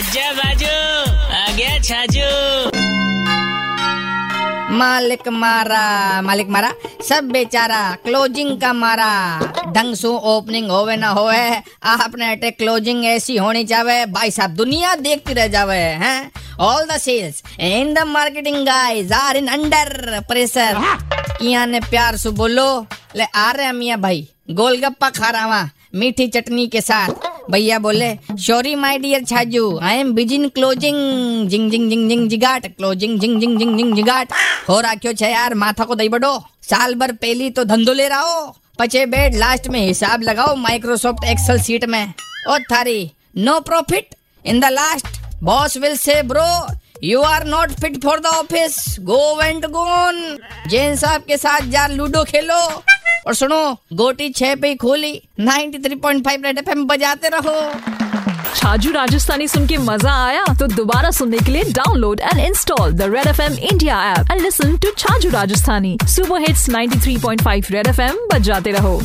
आजा बाजू आ गया छाजू। मालिक मारा मालिक मारा, सब बेचारा क्लोजिंग का मारा। ढंग से ओपनिंग होवे ना होवे, आपने अटे क्लोजिंग ऐसी होनी चाहे भाई साहब, दुनिया देखती रह जावे, हैं? All the sales in the marketing guys are in under pressure किया ने प्यार से बोलो, ले आ रहे मियाँ भाई, गोलगप्पा खा रहा मीठी चटनी के साथ। भैया बोले sorry my dear Chhaju I am busy in closing जिंग जिंग जिंग जिंग जिगाट क्लोजिंग जिंग जिंग जिंग जिंग जिगाट हो रहा क्यों छे यार, माथा को दई बड़ो। साल भर पहली तो धंधो ले रहा हो। पचे बेड लास्ट में हिसाब लगाओ माइक्रोसॉफ्ट एक्सेल सीट में। ओ थारी no profit in the last boss will say bro you are not fit for the office go went gone Jain साहब के साथ जा लूडो खेलो। और सुनो, गोटी छह पे खोली ninety three point five Red FM M बजाते रहो। छाजू राजस्थानी सुन के मज़ा आया? तो दोबारा सुनने के लिए download and install the Red F M India app and listen to Chhaju Rajasthani super hits 93.5 Red F M बजाते रहो।